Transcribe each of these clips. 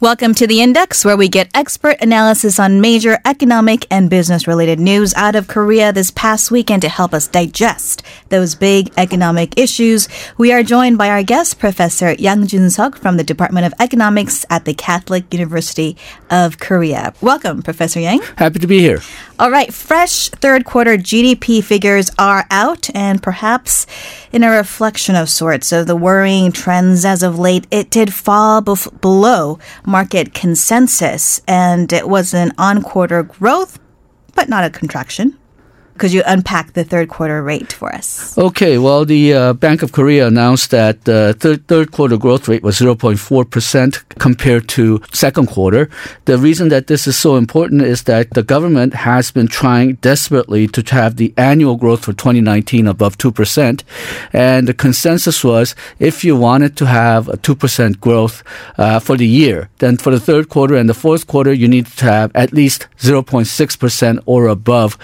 Welcome to the Index, where we get expert analysis on major economic and business related news out of Korea this past weekend to help us digest those big economic issues. We are joined by our guest, Professor Yang Jun-suk from the Department of Economics at the Catholic University of Korea. Welcome, Professor Yang. Happy to be here. All right, fresh third quarter GDP figures are out, and perhaps in a reflection of sorts of the worrying trends as of late, it did fall bef- below market consensus, and it was an on quarter growth, but not a contraction. Could you unpack the third quarter rate for us? Okay, well, the uh, Bank of Korea announced that the third, third quarter growth rate was 0.4% compared to second quarter. The reason that this is so important is that the government has been trying desperately to have the annual growth for 2019 above 2%. And the consensus was if you wanted to have a 2% growth uh, for the year, then for the third quarter and the fourth quarter, you need to have at least 0.6% or above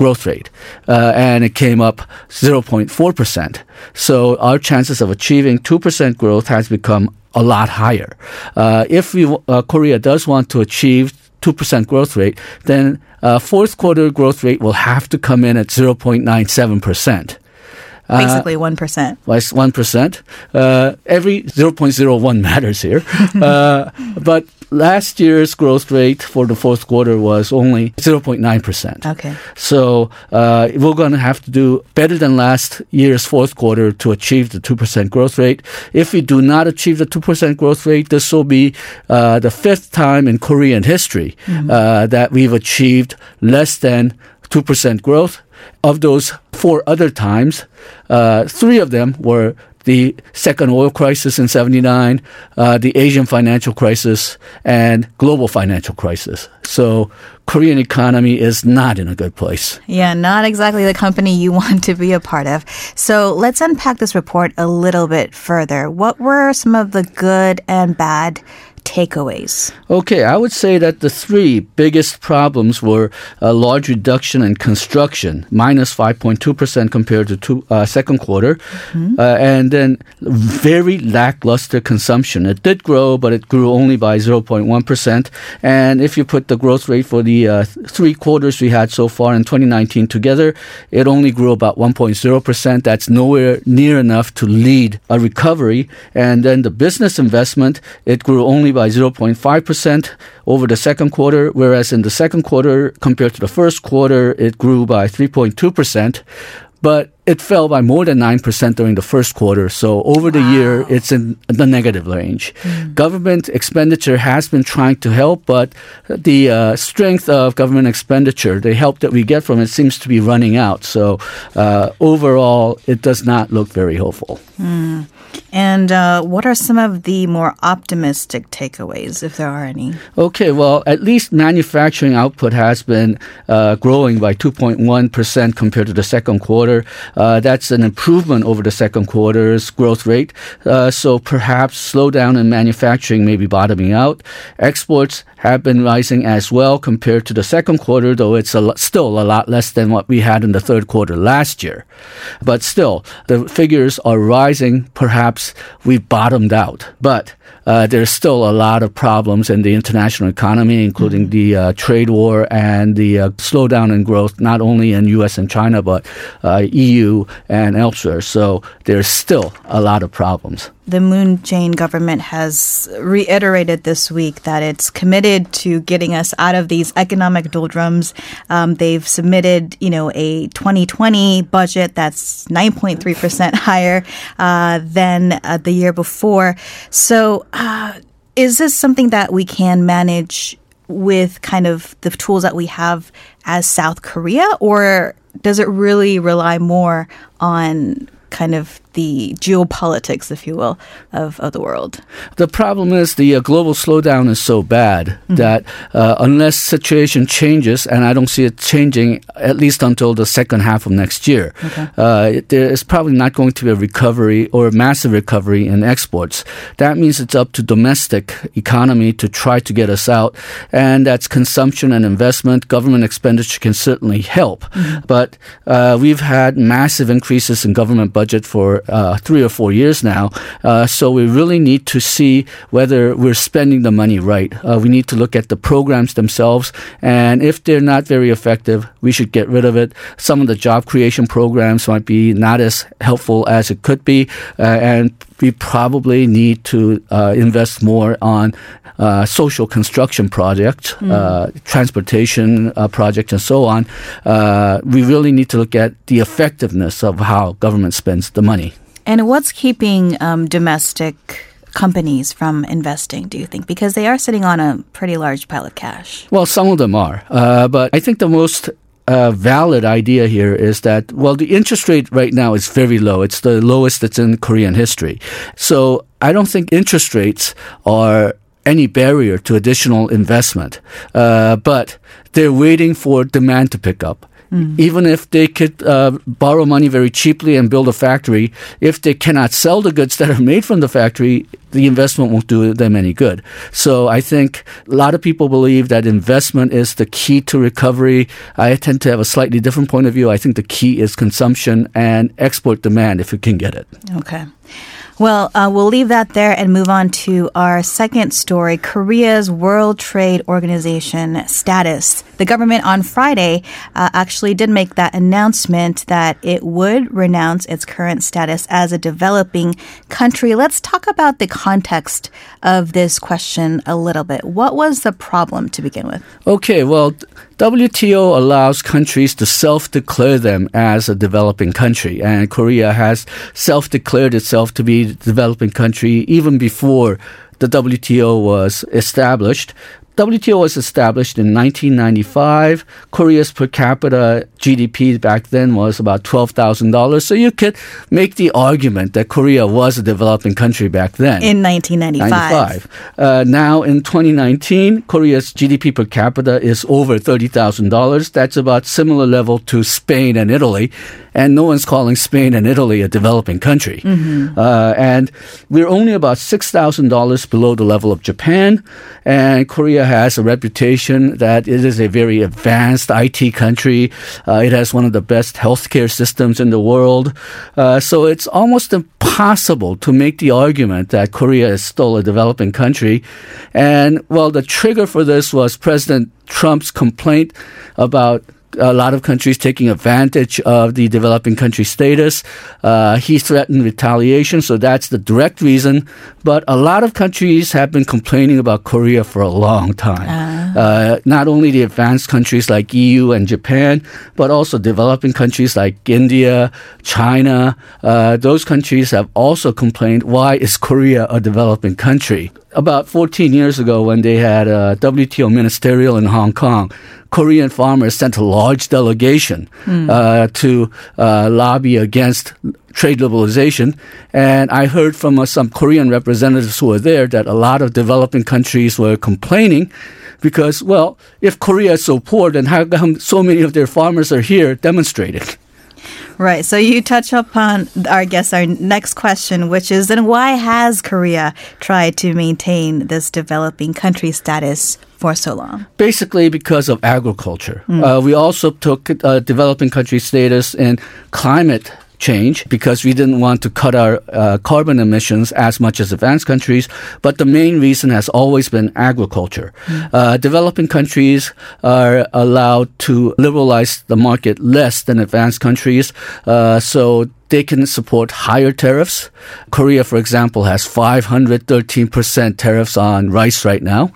growth rate, uh, and it came up 0.4%. So our chances of achieving 2% growth has become a lot higher. Uh, if we, uh, Korea does want to achieve 2% growth rate, then uh, fourth quarter growth rate will have to come in at 0.97%. Basically, 1%. Less 1%. Uh, every 0.01 matters here. uh, but last year's growth rate for the fourth quarter was only 0.9%. Okay. So uh, we're going to have to do better than last year's fourth quarter to achieve the 2% growth rate. If we do not achieve the 2% growth rate, this will be uh, the fifth time in Korean history uh, that we've achieved less than 2% growth. Of those four other times, uh, three of them were the second oil crisis in 79, uh, the Asian financial crisis, and global financial crisis. So Korean economy is not in a good place. Yeah, not exactly the company you want to be a part of. So let's unpack this report a little bit further. What were some of the good and bad takeaways? Okay, I would say that the three biggest problems were a large reduction in construction, minus 5.2% compared to two, uh, second quarter, uh, and then very lackluster consumption. It did grow, but it grew only by 0.1%. And if you put the growth rate for the uh, three quarters we had so far in 2019 together, it only grew about 1.0%. That's nowhere near enough to lead a recovery. And then the business investment, it grew only by 0.5% over the second quarter, whereas in the second quarter, compared to the first quarter, it grew by 3.2%. But it fell by more than 9% during the first quarter. So over the year, it's in the negative range. Government expenditure has been trying to help, but the uh, strength of government expenditure, the help that we get from it seems to be running out. So uh, overall, it does not look very hopeful. And uh, what are some of the more optimistic takeaways, if there are any? Okay, well, at least manufacturing output has been uh, growing by 2.1% compared to the second quarter. Uh, that's an improvement over the second quarter's growth rate. Uh, so perhaps slowdown in manufacturing may be bottoming out. Exports have been rising as well compared to the second quarter, though it's a lot, still a lot less than what we had in the third quarter last year. But still, the figures are rising. Perhaps we've bottomed out. But uh, there's still a lot of problems in the international economy, including the uh, trade war and the uh, slowdown in growth, not only in U.S. and China, but uh, EU and elsewhere. So there's still a lot of problems. The Moon Jae-in government has reiterated this week that it's committed to getting us out of these economic doldrums. Um, they've submitted, you know, a 2020 budget that's 9.3% higher uh, than uh, the year before. So, uh, is this something that we can manage with kind of the tools that we have as South Korea, or does it really rely more on kind of the geopolitics, if you will, of, of the world. The problem is the uh, global slowdown is so bad that uh, unless situation changes, and I don't see it changing at least until the second half of next year, uh, there is probably not going to be a recovery or a massive recovery in exports. That means it's up to domestic economy to try to get us out, and that's consumption and investment. Government expenditure can certainly help, but uh, we've had massive increases in government budget for uh, three or four years now. Uh, so we really need to see whether we're spending the money right. Uh, we need to look at the programs themselves, and if they're not very effective, we should get rid of it. Some of the job creation programs might be not as helpful as it could be, uh, and we probably need to uh, invest more on uh, social construction projects, mm. uh, transportation uh, projects, and so on. Uh, we really need to look at the effectiveness of how government spends the money. And what's keeping um, domestic companies from investing, do you think? Because they are sitting on a pretty large pile of cash. Well, some of them are. Uh, but I think the most uh, valid idea here is that, well, the interest rate right now is very low. It's the lowest that's in Korean history. So I don't think interest rates are any barrier to additional investment. Uh, but they're waiting for demand to pick up. Mm. Even if they could uh, borrow money very cheaply and build a factory, if they cannot sell the goods that are made from the factory, the investment won't do them any good. So I think a lot of people believe that investment is the key to recovery. I tend to have a slightly different point of view. I think the key is consumption and export demand if you can get it. Okay. Well, uh, we'll leave that there and move on to our second story Korea's World Trade Organization status. The government on Friday uh, actually did make that announcement that it would renounce its current status as a developing country. Let's talk about the context of this question a little bit. What was the problem to begin with? Okay, well, WTO allows countries to self declare them as a developing country, and Korea has self declared itself to be a developing country even before the WTO was established. WTO was established in 1995. Korea's per capita GDP back then was about $12,000. So you could make the argument that Korea was a developing country back then. In 1995. Uh, now in 2019, Korea's GDP per capita is over $30,000. That's about similar level to Spain and Italy. And no one's calling Spain and Italy a developing country. Mm-hmm. Uh, and we're only about $6,000 below the level of Japan. And Korea has a reputation that it is a very advanced IT country. Uh, it has one of the best healthcare systems in the world. Uh, so it's almost impossible to make the argument that Korea is still a developing country. And well, the trigger for this was President Trump's complaint about a lot of countries taking advantage of the developing country status. Uh, he threatened retaliation, so that's the direct reason. But a lot of countries have been complaining about Korea for a long time. Uh. Uh, not only the advanced countries like EU and Japan, but also developing countries like India, China. Uh, those countries have also complained, why is Korea a developing country? About 14 years ago, when they had a WTO ministerial in Hong Kong, Korean farmers sent a large delegation mm. uh, to uh, lobby against trade liberalization. And I heard from uh, some Korean representatives who were there that a lot of developing countries were complaining because, well, if Korea is so poor, then how come so many of their farmers are here demonstrating? Right. So you touch upon, I guess, our next question, which is then why has Korea tried to maintain this developing country status for so long? Basically, because of agriculture. Mm. Uh, we also took uh, developing country status in climate change because we didn't want to cut our uh, carbon emissions as much as advanced countries. But the main reason has always been agriculture. Mm. Uh, developing countries are allowed to liberalize the market less than advanced countries. Uh, so they can support higher tariffs. Korea, for example, has 513% tariffs on rice right now.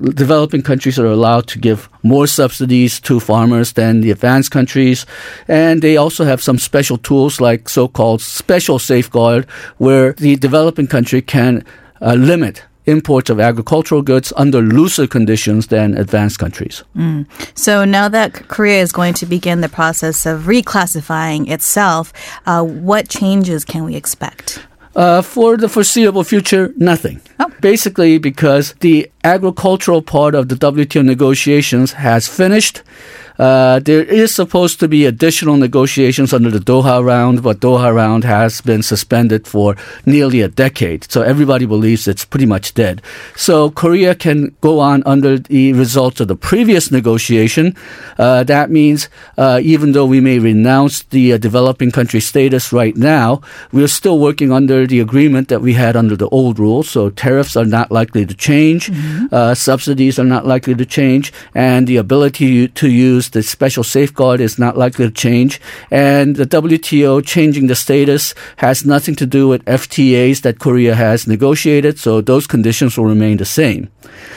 Developing countries are allowed to give more subsidies to farmers than the advanced countries. And they also have some special tools like so-called special safeguard where the developing country can uh, limit imports of agricultural goods under looser conditions than advanced countries. Mm. So now that Korea is going to begin the process of reclassifying itself, uh, what changes can we expect? Uh, for the foreseeable future, nothing. Oh. Basically, because the agricultural part of the WTO negotiations has finished. Uh, there is supposed to be additional negotiations under the Doha round, but Doha round has been suspended for nearly a decade. So everybody believes it's pretty much dead. So Korea can go on under the results of the previous negotiation. Uh, that means uh, even though we may renounce the uh, developing country status right now, we're still working under the agreement that we had under the old rules. So tariffs are not likely to change, mm-hmm. subsidies are not likely to change, and the ability to use the special safeguard is not likely to change. And the WTO changing the status has nothing to do with FTAs that Korea has negotiated, so those conditions will remain the same.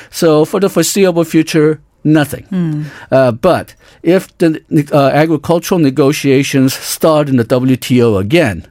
So for the foreseeable future, nothing. Mm. Uh, but if the uh, agricultural negotiations start in the WTO again,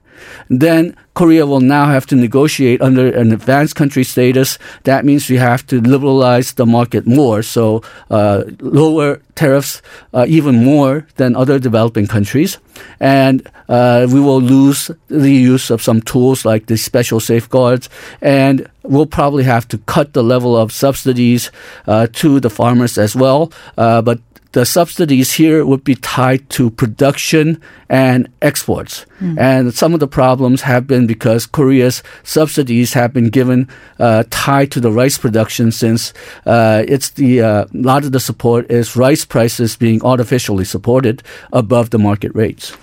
then Korea will now have to negotiate under an advanced country status. That means we have to liberalize the market more, so uh, lower tariffs uh, even more than other developing countries. And uh, we will lose the use of some tools like the special safeguards. And we'll probably have to cut the level of subsidies uh, to the farmers as well. Uh, but the subsidies here would be tied to production and exports. Mm. And some of the problems have been because Korea's subsidies have been given uh, tied to the rice production since uh, it's the uh, a lot of the support is rice prices being artificially supported above the market rates.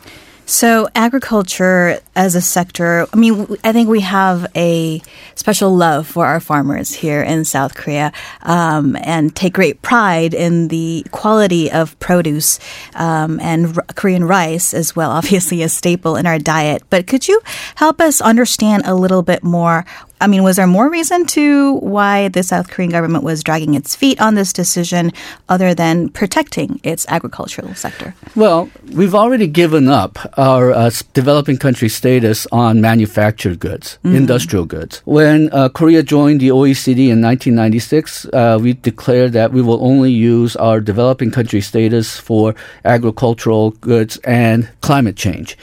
So, agriculture as a sector, I mean, I think we have a special love for our farmers here in South Korea um, and take great pride in the quality of produce um, and r- Korean rice as well, obviously, a staple in our diet. But could you help us understand a little bit more I mean, was there more reason to why the South Korean government was dragging its feet on this decision other than protecting its agricultural sector? Well, we've already given up our uh, developing country status on manufactured goods, mm-hmm. industrial goods. When uh, Korea joined the OECD in 1996, uh, we declared that we will only use our developing country status for agricultural goods and climate change.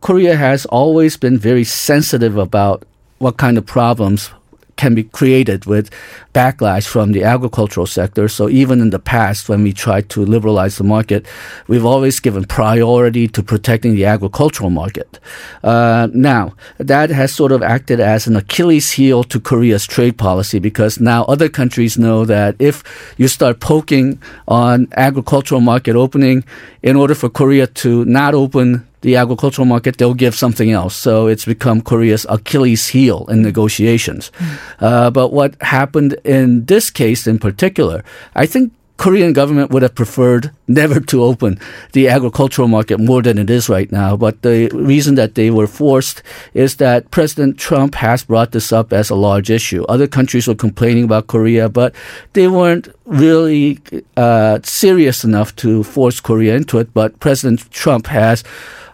Korea has always been very sensitive about what kind of problems can be created with backlash from the agricultural sector. So even in the past, when we tried to liberalize the market, we've always given priority to protecting the agricultural market. Uh, now, that has sort of acted as an Achilles heel to Korea's trade policy because now other countries know that if you start poking on agricultural market opening, in order for Korea to not open the agricultural market, they'll give something else. So it's become Korea's Achilles heel in negotiations. Mm. Uh, but what happened in this case in particular, I think Korean government would have preferred never to open the agricultural market more than it is right now. But the reason that they were forced is that President Trump has brought this up as a large issue. Other countries were complaining about Korea, but they weren't really uh, serious enough to force Korea into it. But President Trump has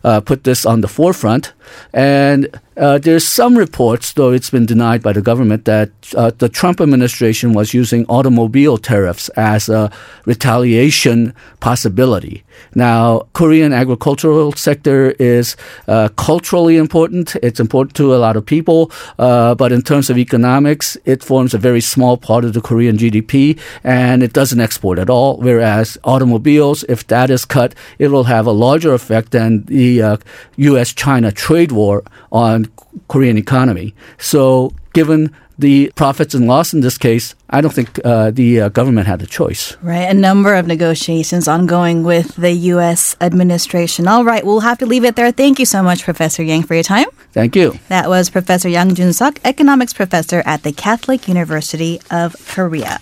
uh, put this on the forefront. And uh, there's some reports, though it's been denied by the government, that uh, the Trump administration was using automobile tariffs as a retaliation possibility. Now, Korean agricultural sector is uh, culturally important. It's important to a lot of people, uh, but in terms of economics, it forms a very small part of the Korean GDP, and it doesn't export at all. Whereas automobiles, if that is cut, it will have a larger effect than the U.S.-China uh, trade war on Korean economy. So, given the profits and loss in this case, I don't think uh, the uh, government had a choice. Right. A number of negotiations ongoing with the U.S. administration. All right. We'll have to leave it there. Thank you so much, Professor Yang, for your time. Thank you. That was Professor Yang Jun Suk, economics professor at the Catholic University of Korea.